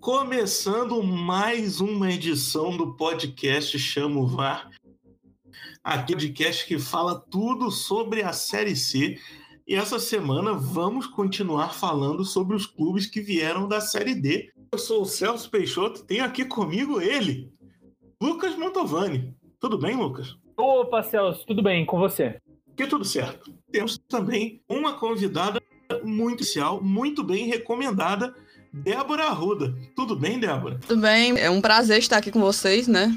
Começando mais uma edição do podcast Chamo VAR. Aqui é o podcast que fala tudo sobre a Série C. E essa semana vamos continuar falando sobre os clubes que vieram da Série D. Eu sou o Celso Peixoto, tenho aqui comigo ele, Lucas Mantovani. Tudo bem, Lucas? Opa, Celso, tudo bem com você? Que tudo certo. Temos também uma convidada muito especial, muito bem recomendada, Débora Arruda. Tudo bem, Débora? Tudo bem, é um prazer estar aqui com vocês, né?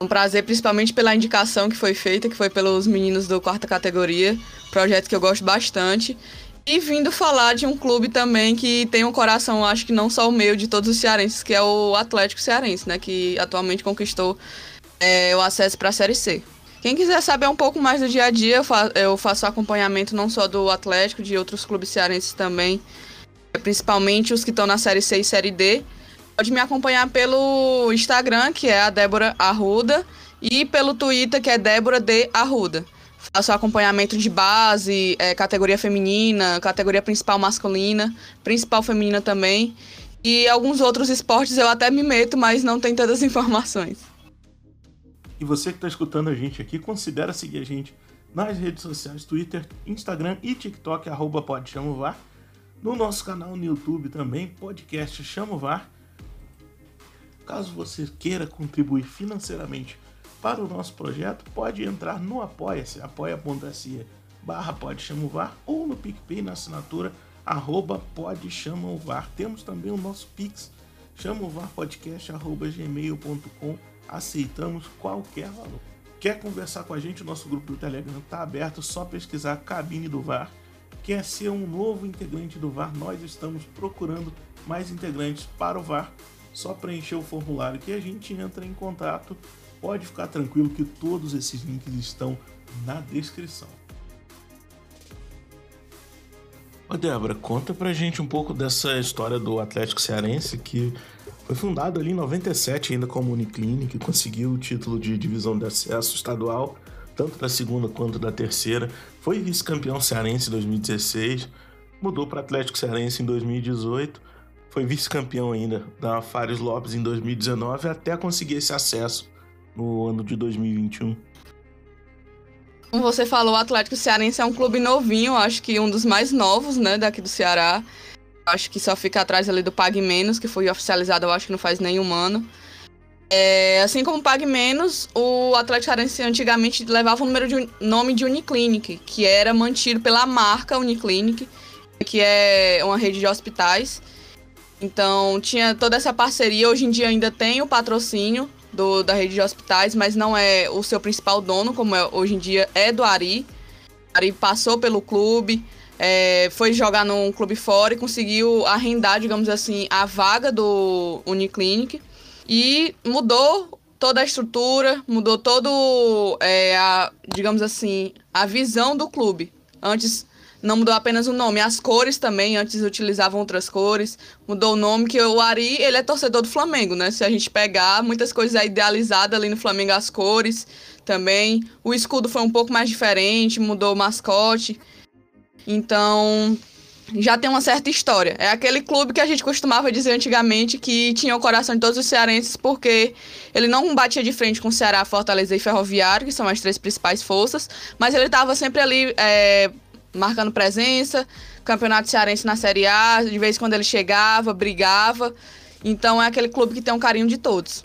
Um prazer principalmente pela indicação que foi feita, que foi pelos meninos do quarta categoria, projeto que eu gosto bastante. E vindo falar de um clube também que tem um coração, acho que não só o meu, de todos os cearenses, que é o Atlético Cearense, né? Que atualmente conquistou é, o acesso para a Série C. Quem quiser saber um pouco mais do dia a dia, eu, eu faço acompanhamento não só do Atlético, de outros clubes cearenses também, principalmente os que estão na Série C e Série D. Pode me acompanhar pelo Instagram, que é a Débora Arruda, e pelo Twitter, que é Débora D. Arruda. Faço acompanhamento de base, é, categoria feminina, categoria principal masculina, principal feminina também. E alguns outros esportes eu até me meto, mas não tem todas as informações. E você que está escutando a gente aqui, considera seguir a gente nas redes sociais, Twitter, Instagram e TikTok, arroba pode chamo VAR. No nosso canal no YouTube também, podcast Chamo VAR. Caso você queira contribuir financeiramente para o nosso projeto, pode entrar no Apoia-se, apoia.se barra pode chamo VAR ou no PicPay na assinatura arroba pode chamo VAR. Temos também o nosso Pix, chamovarpodcast arroba gmail.com aceitamos qualquer valor. Quer conversar com a gente? O nosso grupo do Telegram está aberto, só pesquisar Cabine do VAR. Quer ser um novo integrante do VAR? Nós estamos procurando mais integrantes para o VAR. Só preencher o formulário que a gente entra em contato. Pode ficar tranquilo que todos esses links estão na descrição. Ô Débora, conta pra gente um pouco dessa história do Atlético Cearense que foi fundado ali em 97 ainda como Uniclinic, conseguiu o título de divisão de acesso estadual, tanto da segunda quanto da terceira. Foi vice-campeão cearense em 2016, mudou para Atlético Cearense em 2018, foi vice-campeão ainda da Fares Lopes em 2019 até conseguir esse acesso no ano de 2021. Como você falou, o Atlético Cearense é um clube novinho, acho que um dos mais novos, né, daqui do Ceará acho que só fica atrás ali do Pague Menos, que foi oficializado, eu acho que não faz nenhum ano. É, assim como Pague Menos, o Atlético Cearense antigamente levava o número de nome de Uniclinic, que era mantido pela marca Uniclinic, que é uma rede de hospitais. Então tinha toda essa parceria. Hoje em dia ainda tem o patrocínio do, da rede de hospitais, mas não é o seu principal dono, como é, hoje em dia é do Ari. O Ari passou pelo clube, é, foi jogar num clube fora e conseguiu arrendar, digamos assim, a vaga do Uniclinic e mudou toda a estrutura, mudou todo, é, a, digamos assim, a visão do clube. Antes não mudou apenas o nome, as cores também, antes utilizavam outras cores, mudou o nome, que o Ari, ele é torcedor do Flamengo, né? Se a gente pegar, muitas coisas é idealizada ali no Flamengo, as cores também. O escudo foi um pouco mais diferente, mudou o mascote. Então, já tem uma certa história. É aquele clube que a gente costumava dizer antigamente que tinha o coração de todos os cearenses, porque ele não batia de frente com o Ceará, Fortaleza e Ferroviário, que são as três principais forças, mas ele estava sempre ali é, marcando presença, campeonato cearense na Série A, de vez em quando ele chegava, brigava. Então é aquele clube que tem um carinho de todos.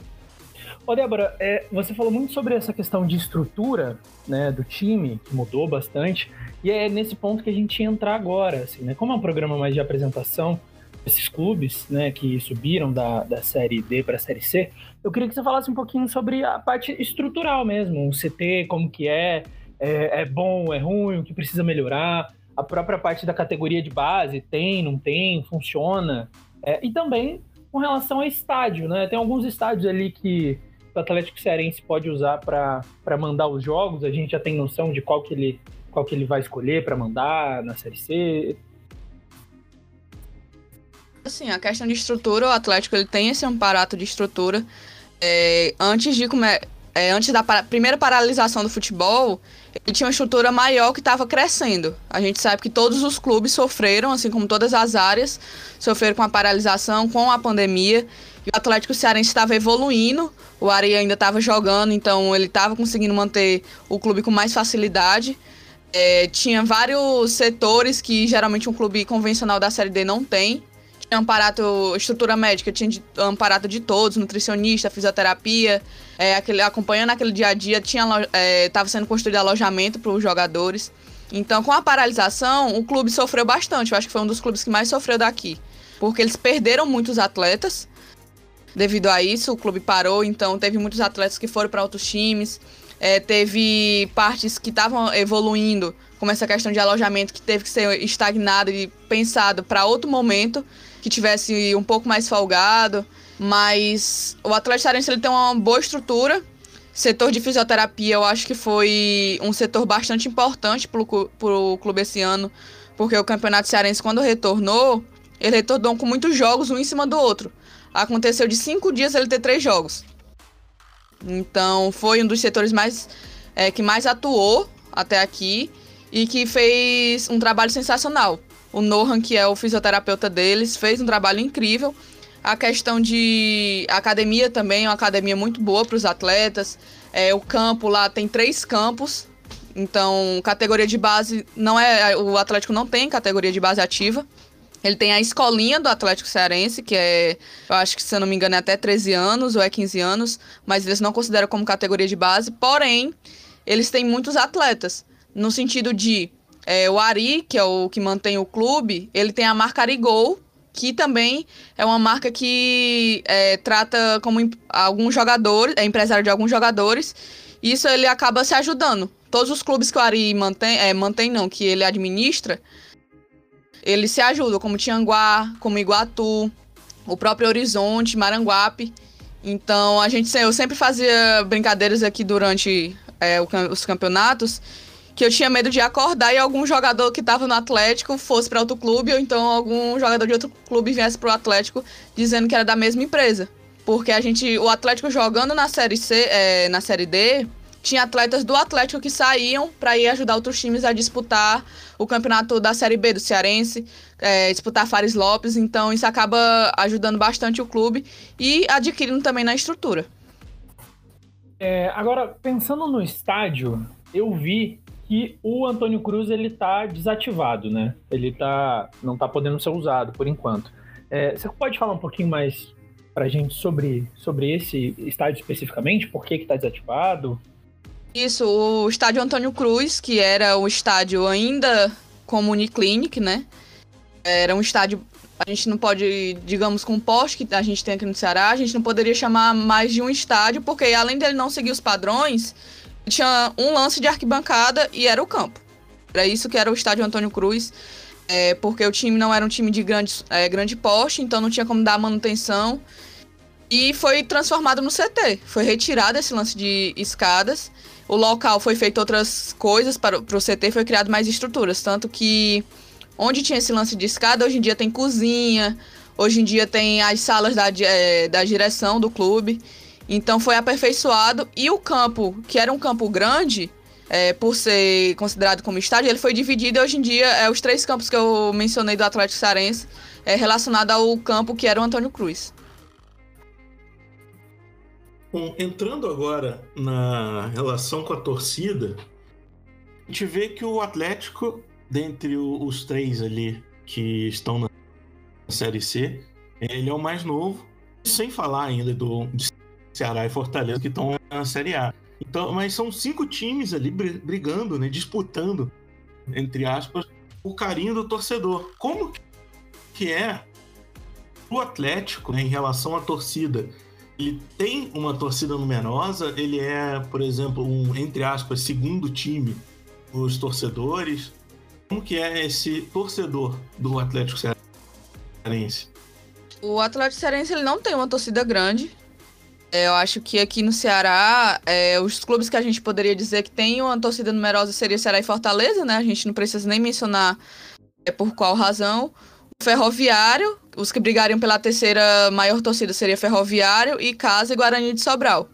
Ô, Débora, é, você falou muito sobre essa questão de estrutura né, do time, que mudou bastante. E é nesse ponto que a gente ia entrar agora, assim, né? Como é um programa mais de apresentação desses clubes, né, que subiram da, da série D para a série C, eu queria que você falasse um pouquinho sobre a parte estrutural mesmo, o CT, como que é, é, é bom, é ruim, o que precisa melhorar, a própria parte da categoria de base, tem, não tem, funciona, é, e também com relação ao estádio, né? Tem alguns estádios ali que o Atlético Cearense pode usar para mandar os jogos, a gente já tem noção de qual que ele qual que ele vai escolher para mandar na Série C? Assim, a questão de estrutura, o Atlético ele tem esse aparato de estrutura. É, antes de comer, é, antes da para primeira paralisação do futebol, ele tinha uma estrutura maior que estava crescendo. A gente sabe que todos os clubes sofreram, assim como todas as áreas, sofreram com a paralisação, com a pandemia. E o Atlético Cearense estava evoluindo, o Ari ainda estava jogando, então ele estava conseguindo manter o clube com mais facilidade. É, tinha vários setores que geralmente um clube convencional da Série D não tem. Tinha amparato, estrutura médica, tinha amparato de todos, nutricionista, fisioterapia, é, aquele, acompanhando aquele dia a dia, estava é, sendo construído alojamento para os jogadores. Então, com a paralisação, o clube sofreu bastante. Eu acho que foi um dos clubes que mais sofreu daqui. Porque eles perderam muitos atletas. Devido a isso, o clube parou, então teve muitos atletas que foram para outros times. É, teve partes que estavam evoluindo, como essa questão de alojamento que teve que ser estagnado e pensado para outro momento, que tivesse um pouco mais folgado. Mas o Atlético Cearense ele tem uma boa estrutura. Setor de fisioterapia, eu acho que foi um setor bastante importante para o clube esse ano, porque o Campeonato Cearense, quando retornou, ele retornou com muitos jogos um em cima do outro. Aconteceu de cinco dias ele ter três jogos. Então, foi um dos setores mais é, que mais atuou até aqui e que fez um trabalho sensacional. O Nohan, que é o fisioterapeuta deles, fez um trabalho incrível a questão de academia também, é uma academia muito boa para os atletas. É, o campo lá tem três campos. Então, categoria de base não é. O Atlético não tem categoria de base ativa. Ele tem a escolinha do Atlético Cearense, que é, eu acho que se eu não me engano, é até 13 anos ou é 15 anos, mas eles não consideram como categoria de base. Porém, eles têm muitos atletas, no sentido de é, o Ari, que é o que mantém o clube, ele tem a marca Arigol, que também é uma marca que é, trata como alguns jogadores, é empresário de alguns jogadores, e isso ele acaba se ajudando. Todos os clubes que o Ari mantém, é, mantém não, que ele administra, ele se ajuda, como Tianguá, como Iguatu, o próprio Horizonte, Maranguape. Então, a gente, eu sempre fazia brincadeiras aqui durante é, os campeonatos, que eu tinha medo de acordar e algum jogador que estava no Atlético fosse para outro clube, ou então algum jogador de outro clube viesse para o Atlético dizendo que era da mesma empresa. Porque a gente, o Atlético jogando na Série C, é, na Série D, tinha atletas do Atlético que saíam para ir ajudar outros times a disputar o campeonato da Série B do Cearense, é, disputar Fares Lopes, então isso acaba ajudando bastante o clube e adquirindo também na estrutura. É, agora, pensando no estádio, eu vi que o Antônio Cruz ele tá desativado, né? Ele tá não tá podendo ser usado por enquanto. É, você pode falar um pouquinho mais para a gente sobre, sobre esse estádio especificamente? Por que que tá desativado? Isso, o estádio Antônio Cruz, que era o estádio ainda como Uniclinic, né? Era um estádio a gente não pode, digamos, com o poste que a gente tem aqui no Ceará, a gente não poderia chamar mais de um estádio, porque além dele não seguir os padrões, tinha um lance de arquibancada e era o campo. Era isso que era o estádio Antônio Cruz, é, porque o time não era um time de grande, é, grande porte, então não tinha como dar manutenção. E foi transformado no CT. Foi retirado esse lance de escadas. O local foi feito outras coisas para, o CT, foi criado mais estruturas. Tanto que onde tinha esse lance de escada, hoje em dia tem cozinha, hoje em dia tem as salas da, é, da direção do clube. Então foi aperfeiçoado e o campo, que era um campo grande, é, por ser considerado como estádio, ele foi dividido hoje em dia é os três campos que eu mencionei do Atlético Cearense é relacionado ao campo que era o Antônio Cruz. Bom, entrando agora na relação com a torcida, a gente vê que o Atlético, dentre os três ali que estão na Série C, ele é o mais novo, sem falar ainda do Ceará e Fortaleza que estão na Série A. Então, mas são cinco times ali brigando, né, disputando, entre aspas, o carinho do torcedor. Como que é o Atlético né, em relação à torcida? Ele tem uma torcida numerosa, ele é, por exemplo, um, entre aspas, segundo time dos torcedores. Como que é esse torcedor do Atlético Cearense? O Atlético Cearense ele não tem uma torcida grande, é, eu acho que aqui no Ceará, é, os clubes que a gente poderia dizer que tem uma torcida numerosa seria Ceará e Fortaleza, né? A gente não precisa nem mencionar é, por qual razão. Ferroviário, os que brigariam pela terceira maior torcida seria Ferroviário e Casa e Guarani de Sobral.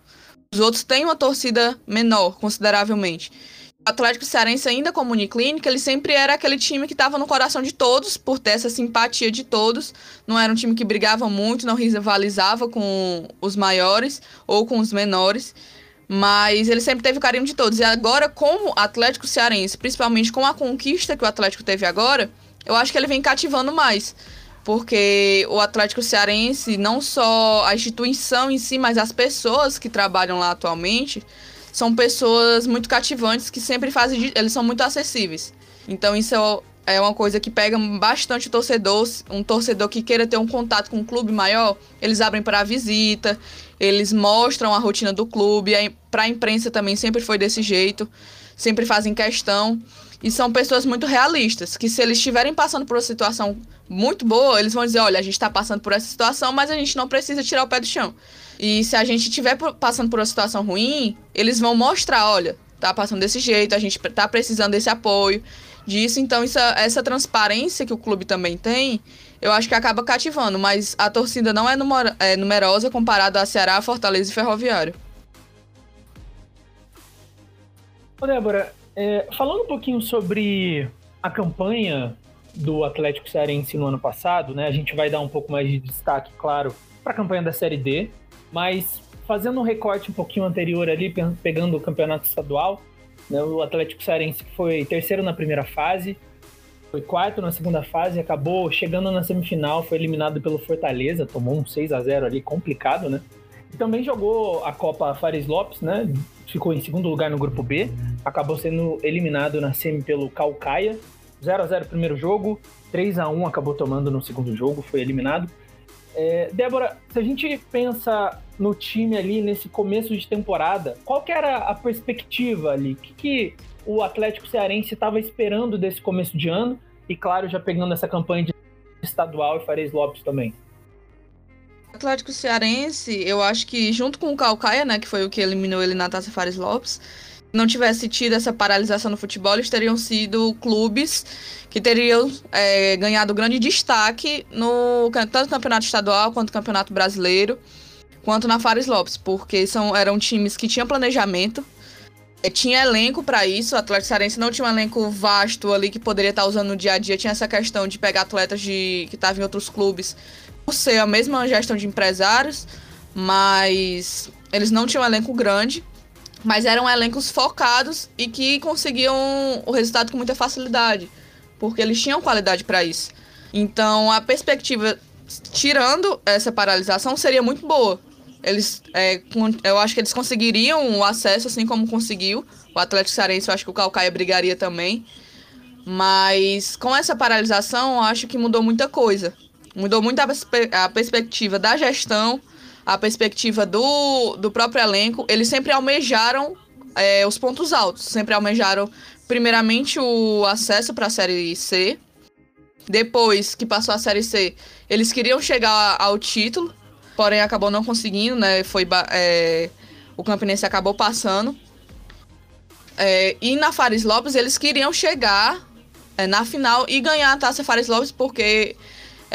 Os outros têm uma torcida menor, consideravelmente. O Atlético Cearense, ainda como Uniclínica, ele sempre era aquele time que estava no coração de todos, por ter essa simpatia de todos. Não era um time que brigava muito, não rivalizava com os maiores ou com os menores. Mas ele sempre teve o carinho de todos. E agora, como Atlético Cearense, principalmente com a conquista que o Atlético teve agora, eu acho que ele vem cativando mais. Porque o Atlético Cearense, não só a instituição em si, mas as pessoas que trabalham lá atualmente, são pessoas muito cativantes que sempre fazem. Eles são muito acessíveis. Então isso é uma coisa que pega bastante o torcedor. Um torcedor que queira ter um contato com um clube maior, eles abrem para visita, eles mostram a rotina do clube. Para a imprensa também sempre foi desse jeito, sempre fazem questão. E são pessoas muito realistas, que se eles estiverem passando por uma situação muito boa, eles vão dizer: olha, a gente está passando por essa situação, mas a gente não precisa tirar o pé do chão. E se a gente estiver passando por uma situação ruim, eles vão mostrar, olha, tá passando desse jeito, a gente tá precisando desse apoio, disso. Então, isso, essa transparência que o clube também tem, eu acho que acaba cativando. Mas a torcida não é, é numerosa comparada a Ceará, Fortaleza e Ferroviário. Ô, Débora, é, falando um pouquinho sobre a campanha do Atlético Cearense no ano passado, né? A gente vai dar um pouco mais de destaque, claro, para a campanha da Série D, mas fazendo um recorte um pouquinho anterior ali, pegando o campeonato estadual, né, o Atlético Cearense foi terceiro na primeira fase, foi quarto na segunda fase, acabou chegando na semifinal, foi eliminado pelo Fortaleza, tomou um 6 a 0 ali, complicado, né? E também jogou a Copa Fares Lopes, né? Ficou em segundo lugar no grupo B, acabou sendo eliminado na semi pelo Calcaia. 0 a 0 primeiro jogo, 3 a 1 acabou tomando no segundo jogo, foi eliminado. É, Débora, se a gente pensa no time ali nesse começo de temporada, qual que era a perspectiva ali? O que, que o Atlético Cearense estava esperando desse começo de ano? E claro, já pegando essa campanha de estadual e Fares Lopes também. Atlético Cearense, eu acho que junto com o Calcaia, né, que foi o que eliminou ele na Taça Fares Lopes, não tivesse tido essa paralisação no futebol, eles teriam sido clubes que teriam é, ganhado grande destaque no tanto no campeonato estadual quanto no campeonato brasileiro, quanto na Fares Lopes, porque são, eram times que tinham planejamento, é, tinha elenco para isso. O Atlético Cearense não tinha um elenco vasto ali que poderia estar usando no dia a dia. Tinha essa questão de pegar atletas de, que estavam em outros clubes ser a mesma gestão de empresários, mas eles não tinham um elenco grande. Mas eram elencos focados e que conseguiam o resultado com muita facilidade, porque eles tinham qualidade para isso. Então a perspectiva, tirando essa paralisação, seria muito boa. Eles, é, eu acho que eles conseguiriam o acesso, assim como conseguiu. O Atlético Cearense, eu acho que o Calcaia brigaria também. Mas com essa paralisação, acho que mudou muita coisa. Mudou muito a, perspe a perspectiva da gestão, a perspectiva do, do próprio elenco, eles sempre almejaram é, os pontos altos. Sempre almejaram, primeiramente, o acesso para a Série C. Depois que passou a Série C, eles queriam chegar ao título, porém acabou não conseguindo, né? Foi, é, o Campinense acabou passando. É, e na Fares Lopes, eles queriam chegar é, na final e ganhar a Taça Fares Lopes, porque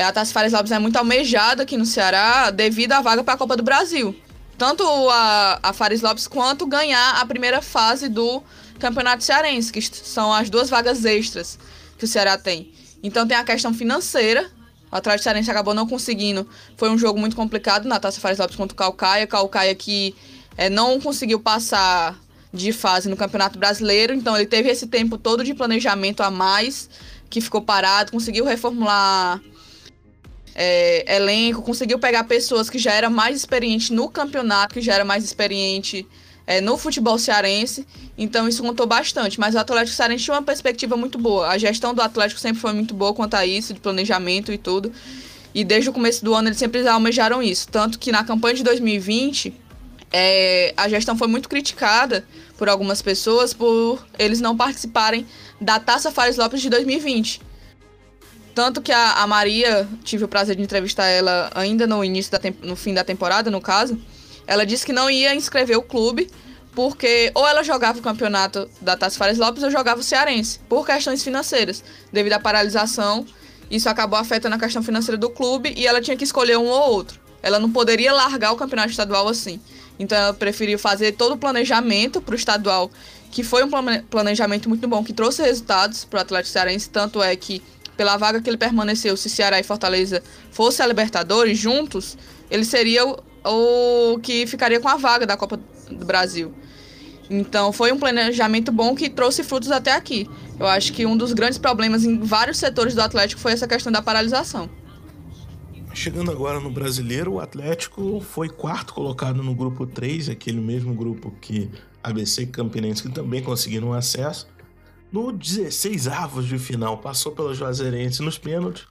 a Taça Fares Lopes é muito almejada aqui no Ceará devido à vaga para a Copa do Brasil. Tanto a, a Fares Lopes quanto ganhar a primeira fase do Campeonato Cearense, que são as duas vagas extras que o Ceará tem. Então tem a questão financeira. O Atlético Cearense acabou não conseguindo. Foi um jogo muito complicado na Taça Fares Lopes contra o Calcaia. Calcaia que é, não conseguiu passar de fase no Campeonato Brasileiro. Então ele teve esse tempo todo de planejamento a mais, que ficou parado, conseguiu reformular é, elenco, conseguiu pegar pessoas que já eram mais experientes no campeonato, que já era mais experiente é, no futebol cearense. Então isso contou bastante. Mas o Atlético Cearense tinha uma perspectiva muito boa. A gestão do Atlético sempre foi muito boa quanto a isso, de planejamento e tudo. E desde o começo do ano eles sempre almejaram isso. Tanto que na campanha de 2020, é, a gestão foi muito criticada por algumas pessoas por eles não participarem da Taça Fares Lopes de 2020 tanto que a, a, Maria, tive o prazer de entrevistar ela ainda no início da no fim da temporada, no caso. Ela disse que não ia inscrever o clube porque ou ela jogava o campeonato da Taça Fares Lopes ou jogava o Cearense, por questões financeiras. Devido à paralisação, isso acabou afetando a questão financeira do clube e ela tinha que escolher um ou outro. Ela não poderia largar o campeonato estadual assim. Então ela preferiu fazer todo o planejamento para o estadual, que foi um planejamento muito bom, que trouxe resultados para o Atlético Cearense. Tanto é que, pela vaga que ele permaneceu, se Ceará e Fortaleza fossem a Libertadores juntos, ele seria o, o que ficaria com a vaga da Copa do Brasil. Então foi um planejamento bom que trouxe frutos até aqui. Eu acho que um dos grandes problemas em vários setores do Atlético foi essa questão da paralisação. Chegando agora no brasileiro, o Atlético foi quarto colocado no grupo 3, aquele mesmo grupo que ABC e Campinense, que também conseguiram acesso. No 16 avos de final, passou pela Juazeirense nos pênaltis.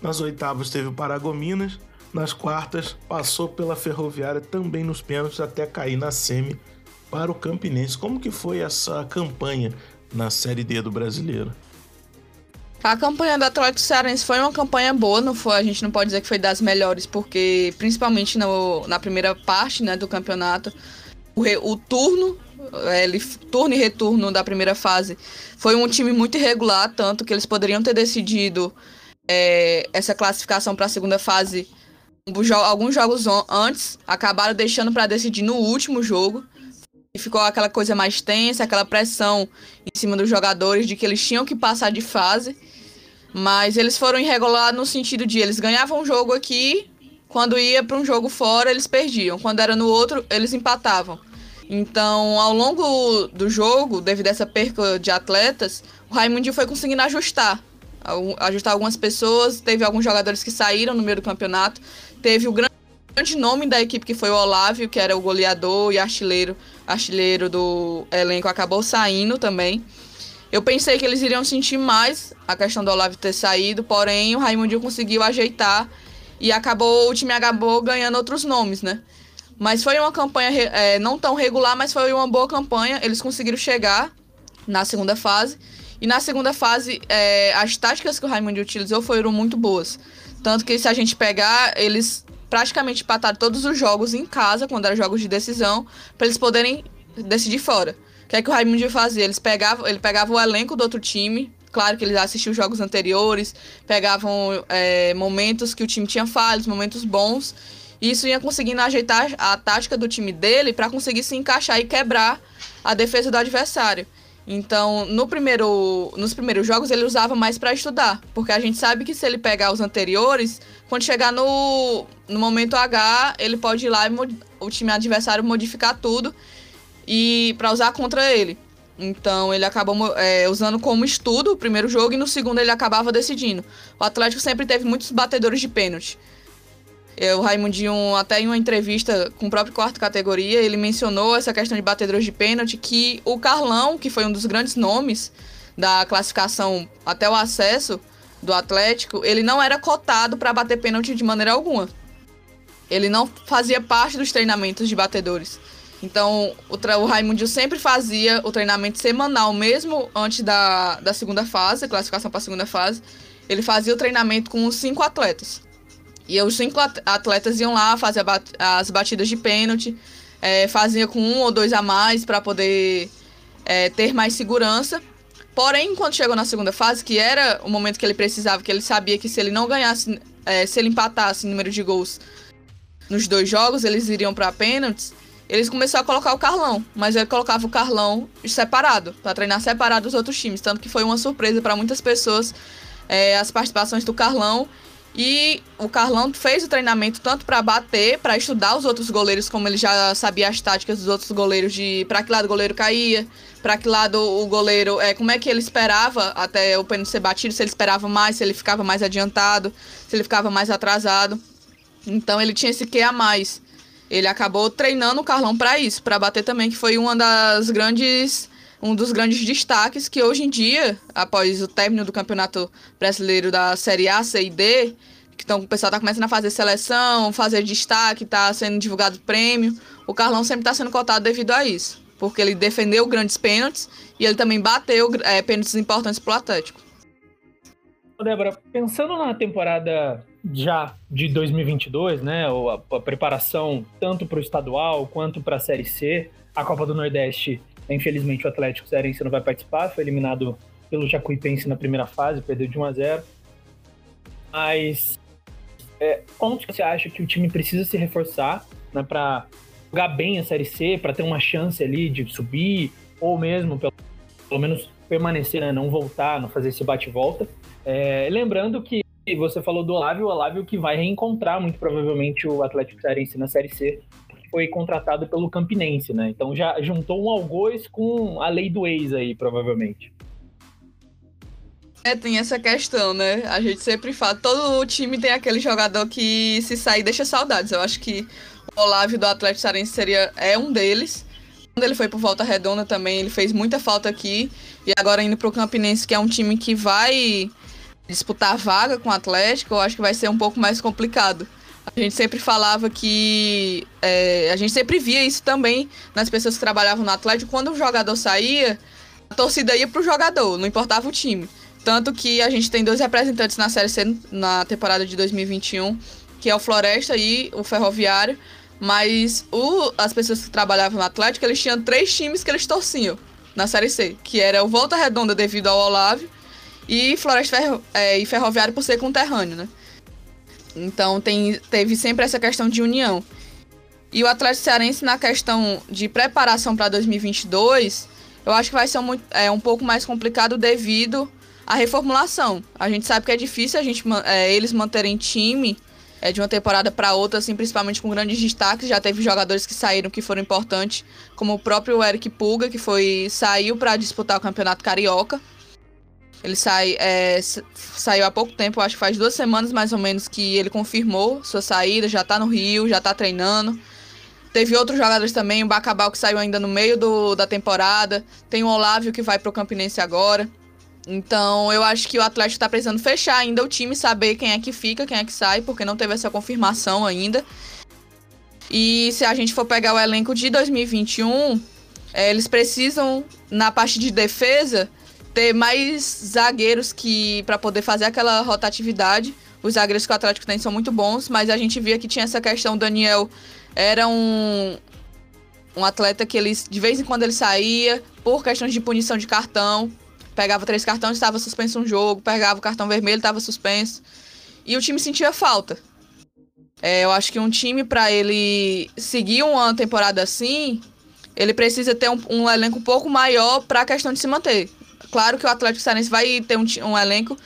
Nas oitavas teve o Paragominas. Nas quartas, passou pela Ferroviária também nos pênaltis até cair na semi para o Campinense. Como que foi essa campanha na Série D do Brasileiro? A campanha do Atlético Cearense foi uma campanha boa, não foi, a gente não pode dizer que foi das melhores, porque principalmente no, na primeira parte né, do campeonato, o, o turno, ele, turno e retorno da primeira fase, foi um time muito irregular, tanto que eles poderiam ter decidido é, essa classificação para a segunda fase alguns jogos antes, acabaram deixando para decidir no último jogo. E ficou aquela coisa mais tensa, aquela pressão em cima dos jogadores de que eles tinham que passar de fase. Mas eles foram irregulares no sentido de eles ganhavam um jogo aqui, quando ia para um jogo fora, eles perdiam. Quando era no outro, eles empatavam. Então, ao longo do jogo, devido a essa perca de atletas, o Raimundinho foi conseguindo ajustar. Ajustar algumas pessoas, teve alguns jogadores que saíram no meio do campeonato. Teve o grande nome da equipe, que foi o Olávio, que era o goleador e artilheiro, artilheiro do elenco, acabou saindo também. Eu pensei que eles iriam sentir mais a questão do Olavo ter saído, porém o Raimundinho conseguiu ajeitar e acabou o time acabou ganhando outros nomes, né? Mas foi uma campanha é, não tão regular, mas foi uma boa campanha. Eles conseguiram chegar na segunda fase. E na segunda fase, é, as táticas que o Raimundo utilizou foram muito boas. Tanto que se a gente pegar, eles praticamente empataram todos os jogos em casa, quando eram jogos de decisão, para eles poderem decidir fora. O que é que o Raimundo fazia? Eles pegavam, ele pegava o elenco do outro time, claro que eles assistiam jogos anteriores, pegavam é, momentos que o time tinha falhas, momentos bons, e isso ia conseguindo ajeitar a tática do time dele para conseguir se encaixar e quebrar a defesa do adversário. Então, no primeiro, nos primeiros jogos ele usava mais para estudar, porque a gente sabe que se ele pegar os anteriores, quando chegar no, no momento H, ele pode ir lá e o time adversário modificar tudo e para usar contra ele. Então ele acabou é, usando como estudo o primeiro jogo e no segundo ele acabava decidindo. O Atlético sempre teve muitos batedores de pênalti. O Raimundinho, até em uma entrevista com o próprio quarto categoria, ele mencionou essa questão de batedores de pênalti, que o Carlão, que foi um dos grandes nomes da classificação até o acesso do Atlético, ele não era cotado para bater pênalti de maneira alguma. Ele não fazia parte dos treinamentos de batedores. Então, o, o Raimundo sempre fazia o treinamento semanal, mesmo antes da, da segunda fase, classificação para a segunda fase. Ele fazia o treinamento com os cinco atletas. E os cinco atletas iam lá fazer as batidas de pênalti, é, fazia com um ou dois a mais para poder é, ter mais segurança. Porém, quando chegou na segunda fase, que era o momento que ele precisava, que ele sabia que se ele não ganhasse, é, se ele empatasse o número de gols nos dois jogos, eles iriam para pênaltis eles começaram a colocar o Carlão, mas ele colocava o Carlão separado, para treinar separado dos outros times. Tanto que foi uma surpresa para muitas pessoas é, as participações do Carlão. E o Carlão fez o treinamento tanto para bater, para estudar os outros goleiros, como ele já sabia as táticas dos outros goleiros, de para que lado o goleiro caía, para que lado o goleiro, é, como é que ele esperava até o pênalti ser batido, se ele esperava mais, se ele ficava mais adiantado, se ele ficava mais atrasado. Então ele tinha esse que a mais ele acabou treinando o Carlão para isso, para bater também, que foi uma das grandes um dos grandes destaques que hoje em dia, após o término do Campeonato Brasileiro da Série A, C e D, que então, o pessoal está começando a fazer seleção, fazer destaque, está sendo divulgado prêmio, o Carlão sempre está sendo cotado devido a isso, porque ele defendeu grandes pênaltis e ele também bateu é, pênaltis importantes para o Atlético. Débora, pensando na temporada já de 2022, né, a, a preparação tanto para o estadual quanto para a Série C, a Copa do Nordeste, infelizmente o Atlético Cearense não vai participar, foi eliminado pelo Jacuipense na primeira fase, perdeu de 1 a 0. Mas é, você acha que o time precisa se reforçar né, para jogar bem a Série C para ter uma chance ali de subir, ou mesmo pelo, pelo menos permanecer, né, não voltar, não fazer esse bate-volta. É, lembrando que você falou do Olávio, o Olávio que vai reencontrar muito provavelmente o Atlético Cearense na Série C, foi contratado pelo Campinense, né? Então já juntou um algoz com a lei do ex aí, provavelmente. É, tem essa questão, né? A gente sempre fala, todo time tem aquele jogador que se sair deixa saudades. Eu acho que o Olávio do Atlético Cearense seria, é um deles. Quando ele foi por Volta Redonda também, ele fez muita falta aqui. E agora indo pro Campinense, que é um time que vai disputar vaga com o Atlético, eu acho que vai ser um pouco mais complicado. A gente sempre falava que. É, a gente sempre via isso também nas pessoas que trabalhavam no Atlético. Quando o jogador saía, a torcida ia pro jogador, não importava o time. Tanto que a gente tem dois representantes na Série C na temporada de 2021, que é o Floresta e o Ferroviário. Mas o, as pessoas que trabalhavam no Atlético, eles tinham três times que eles torciam na Série C, que era o Volta Redonda devido ao Olávio e Floresta Ferro, é, e Ferroviário por ser conterrâneo, né? Então tem, teve sempre essa questão de união. E o Atlético Cearense na questão de preparação para 2022, eu acho que vai ser muito, é, um pouco mais complicado devido à reformulação. A gente sabe que é difícil a gente, é, eles manterem time é, de uma temporada para outra, assim, principalmente com grandes destaques. Já teve jogadores que saíram que foram importantes, como o próprio Eric Puga, que foi saiu para disputar o Campeonato Carioca. Ele sai, é, saiu há pouco tempo, acho que faz duas semanas mais ou menos que ele confirmou sua saída, já tá no Rio, já tá treinando. Teve outros jogadores também, o Bacabal que saiu ainda no meio do, da temporada. Tem o Olávio que vai pro Campinense agora. Então, eu acho que o Atlético tá precisando fechar ainda o time, saber quem é que fica, quem é que sai, porque não teve essa confirmação ainda. E se a gente for pegar o elenco de 2021, é, eles precisam, na parte de defesa, ter mais zagueiros que para poder fazer aquela rotatividade. Os zagueiros que o Atlético tem são muito bons, mas a gente via que tinha essa questão. O Daniel era um, um atleta que ele, de vez em quando ele saía por questões de punição de cartão. Pegava três cartões, estava suspenso um jogo. Pegava o cartão vermelho, estava suspenso. E o time sentia falta. É, eu acho que um time, para ele seguir uma temporada assim, ele precisa ter um, um elenco um pouco maior para a questão de se manter. Claro que o Atlético Cearense vai ter um, um elenco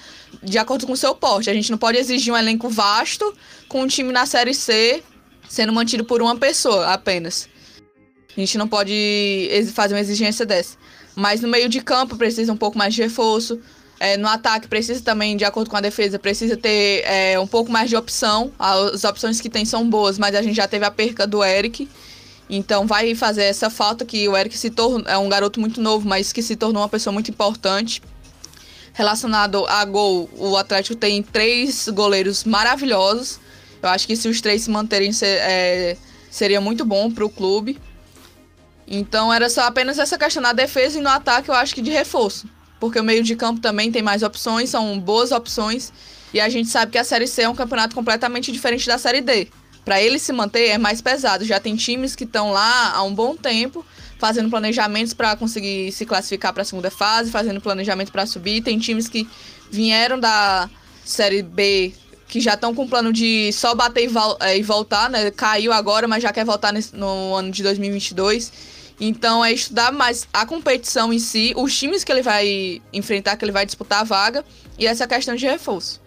de acordo com o seu porte. A gente não pode exigir um elenco vasto com um time na Série C sendo mantido por uma pessoa apenas. A gente não pode fazer uma exigência dessa. Mas no meio de campo precisa um pouco mais de reforço. É, no ataque precisa também, de acordo com a defesa, precisa ter é, um pouco mais de opção. As opções que tem são boas, mas a gente já teve a perca do Eric. Então vai fazer essa falta que o Eric se tornou, é um garoto muito novo, mas que se tornou uma pessoa muito importante. Relacionado a gol, o Atlético tem três goleiros maravilhosos. Eu acho que se os três se manterem é, seria muito bom para o clube. Então era só apenas essa questão na defesa e no ataque, eu acho que de reforço. Porque o meio de campo também tem mais opções, são boas opções. E a gente sabe que a Série C é um campeonato completamente diferente da Série D para ele se manter é mais pesado. Já tem times que estão lá há um bom tempo fazendo planejamentos para conseguir se classificar para a segunda fase, fazendo planejamento para subir. Tem times que vieram da Série B que já estão com plano de só bater e, vol é, e, voltar, né? Caiu agora, mas já quer voltar nesse, no ano de 2022. Então é estudar mais a competição em si, os times que ele vai enfrentar, que ele vai disputar a vaga e essa questão de reforço.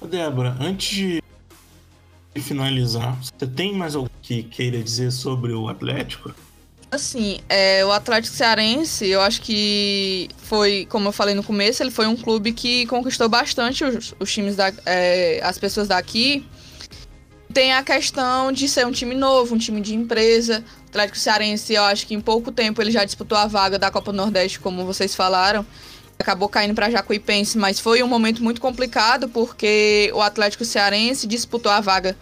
Débora, antes de finalizar, você tem mais algo que queira dizer sobre o Atlético? Assim, é, o Atlético Cearense, eu acho que foi, como eu falei no começo, ele foi um clube que conquistou bastante os, os times da, é, as pessoas daqui. Tem a questão de ser um time novo, um time de empresa. O Atlético Cearense, eu acho que em pouco tempo ele já disputou a vaga da Copa Nordeste, como vocês falaram acabou caindo para Jacuipense, mas foi um momento muito complicado porque o Atlético Cearense disputou a vaga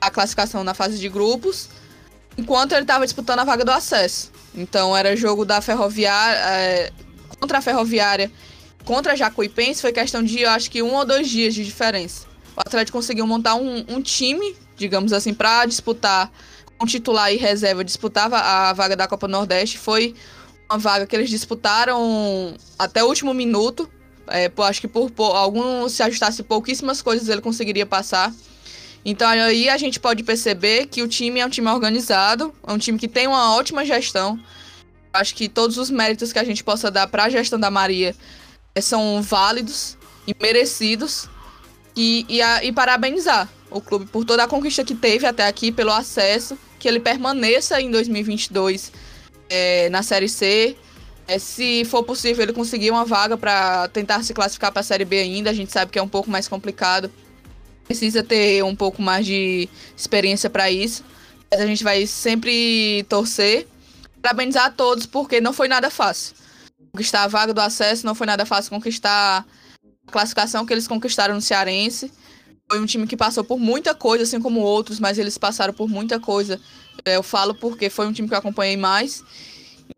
a classificação na fase de grupos, enquanto ele estava disputando a vaga do acesso. Então era jogo da Ferroviária é, contra a Ferroviária, contra a Jacuipense, foi questão de eu acho que um ou dois dias de diferença. O Atlético conseguiu montar um, um time, digamos assim, para disputar com titular e reserva, disputava a vaga da Copa Nordeste. Foi uma vaga que eles disputaram até o último minuto. É, acho que por, por algum se ajustasse pouquíssimas coisas ele conseguiria passar. Então aí a gente pode perceber que o time é um time organizado, é um time que tem uma ótima gestão. Acho que todos os méritos que a gente possa dar para a gestão da Maria eh, são válidos e merecidos. E, e, a, e parabenizar o clube por toda a conquista que teve até aqui, pelo acesso, que ele permaneça em 2022 é, na Série C. É, se for possível, ele conseguir uma vaga para tentar se classificar para a Série B ainda. A gente sabe que é um pouco mais complicado precisa ter um pouco mais de experiência para isso. Mas a gente vai sempre torcer. Parabenizar a todos, porque não foi nada fácil. Conquistar a vaga do acesso não foi nada fácil. Conquistar a classificação que eles conquistaram no Cearense. Foi um time que passou por muita coisa, assim como outros, mas eles passaram por muita coisa. É, eu falo porque foi um time que eu acompanhei mais.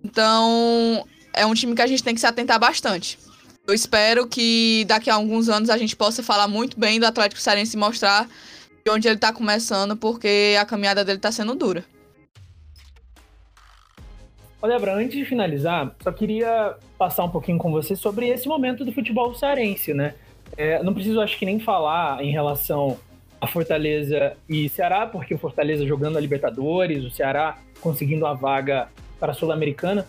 Então, é um time que a gente tem que se atentar bastante. Eu espero que daqui a alguns anos a gente possa falar muito bem do Atlético Cearense e mostrar de onde ele está começando, porque a caminhada dele está sendo dura. Olha, Débora, antes de finalizar, só queria passar um pouquinho com você sobre esse momento do futebol cearense, né? É, não preciso, acho que, nem falar em relação a Fortaleza e Ceará, porque o Fortaleza jogando a Libertadores, o Ceará conseguindo a vaga para a Sul-Americana,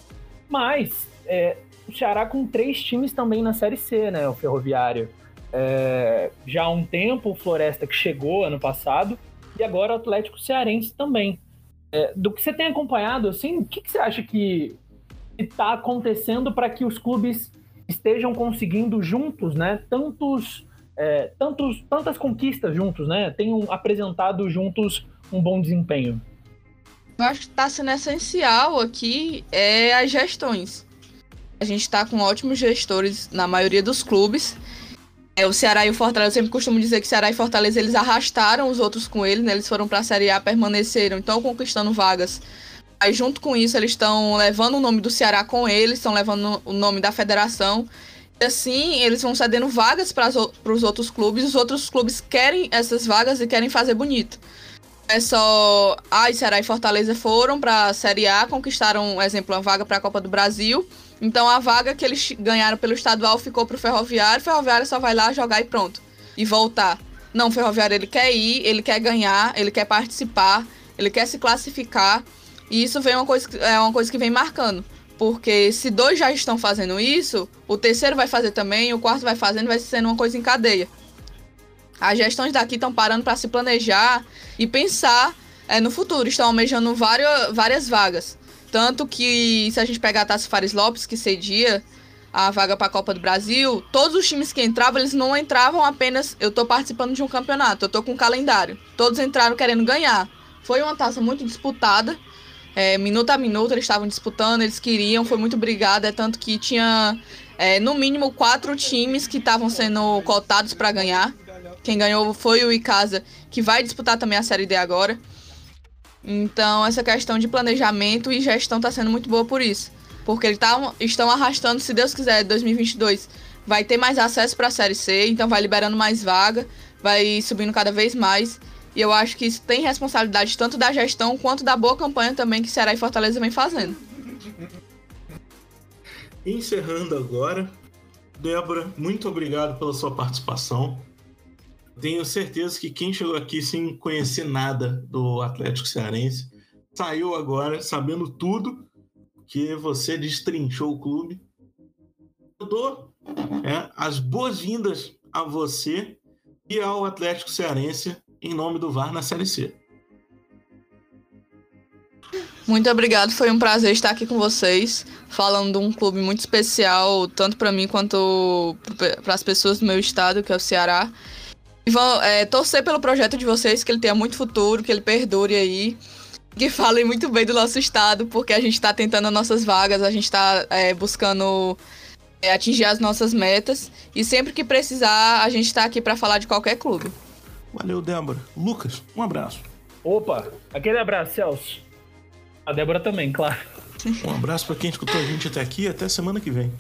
mas é, o Ceará com três times também na Série C, né? O Ferroviário. É, já há um tempo, o Floresta que chegou ano passado, e agora o Atlético Cearense também. É, do que você tem acompanhado, assim, o que, que você acha que está acontecendo para que os clubes estejam conseguindo juntos, né? Tantos, é, tantos, tantas conquistas juntos, né? Tenham apresentado juntos um bom desempenho. Eu acho que está sendo essencial aqui é as gestões. A gente está com ótimos gestores na maioria dos clubes. É, o Ceará e o Fortaleza, eu sempre costumo dizer que Ceará e Fortaleza eles arrastaram os outros com eles, né? Eles foram para a Série A, permaneceram, estão conquistando vagas. Aí, junto com isso, eles estão levando o nome do Ceará com eles, estão levando o nome da federação. Assim, eles vão cedendo vagas para os outros clubes. Os outros clubes querem essas vagas e querem fazer bonito. É só. Ah, Ceará e Fortaleza foram para a Série A, conquistaram, exemplo, uma vaga para a Copa do Brasil. Então a vaga que eles ganharam pelo estadual ficou pro Ferroviário, o Ferroviário só vai lá jogar e pronto. E voltar. Não, o Ferroviário ele quer ir, ele quer ganhar, ele quer participar, ele quer se classificar. E isso vem uma coisa, é uma coisa que vem marcando. Porque se dois já estão fazendo isso, o terceiro vai fazer também, o quarto vai fazendo, vai sendo uma coisa em cadeia. As gestões daqui estão parando para se planejar e pensar é, no futuro, estão almejando várias, várias vagas. Tanto que, se a gente pegar a Tassi Fares Lopes, que cedia a vaga para a Copa do Brasil, todos os times que entravam, eles não entravam apenas. Eu tô participando de um campeonato, eu tô com um calendário. Todos entraram querendo ganhar. Foi uma taça muito disputada. É, minuto a minuto eles estavam disputando, eles queriam, foi muito brigada. É tanto que tinha é, no mínimo quatro times que estavam sendo cotados para ganhar. Quem ganhou foi o Icasa, que vai disputar também a Série D agora. Então, essa questão de planejamento e gestão está sendo muito boa por isso. Porque eles tá, estão arrastando, se Deus quiser, 2022 vai ter mais acesso para a Série C, então vai liberando mais vaga, vai subindo cada vez mais. E eu acho que isso tem responsabilidade tanto da gestão quanto da boa campanha também que Ceará e Fortaleza vem fazendo. Encerrando agora, Débora, muito obrigado pela sua participação. Tenho certeza que quem chegou aqui sem conhecer nada do Atlético Cearense saiu agora sabendo tudo que você destrinchou o clube. Eu dou é, as boas-vindas a você e ao Atlético Cearense em nome do VAR na Série C. Muito obrigado, foi um prazer estar aqui com vocês, falando de um clube muito especial, tanto para mim quanto para as pessoas do meu estado, que é o Ceará. E é, torcer pelo projeto de vocês, que ele tenha muito futuro, que ele perdure aí. Que falem muito bem do nosso estado, porque a gente está tentando as nossas vagas, a gente está é, buscando é, atingir as nossas metas. E sempre que precisar, a gente está aqui para falar de qualquer clube. Valeu, Débora. Lucas, um abraço. Opa, aquele abraço, Celso. A Débora também, claro. Um abraço para quem escutou a gente até aqui. Até semana que vem.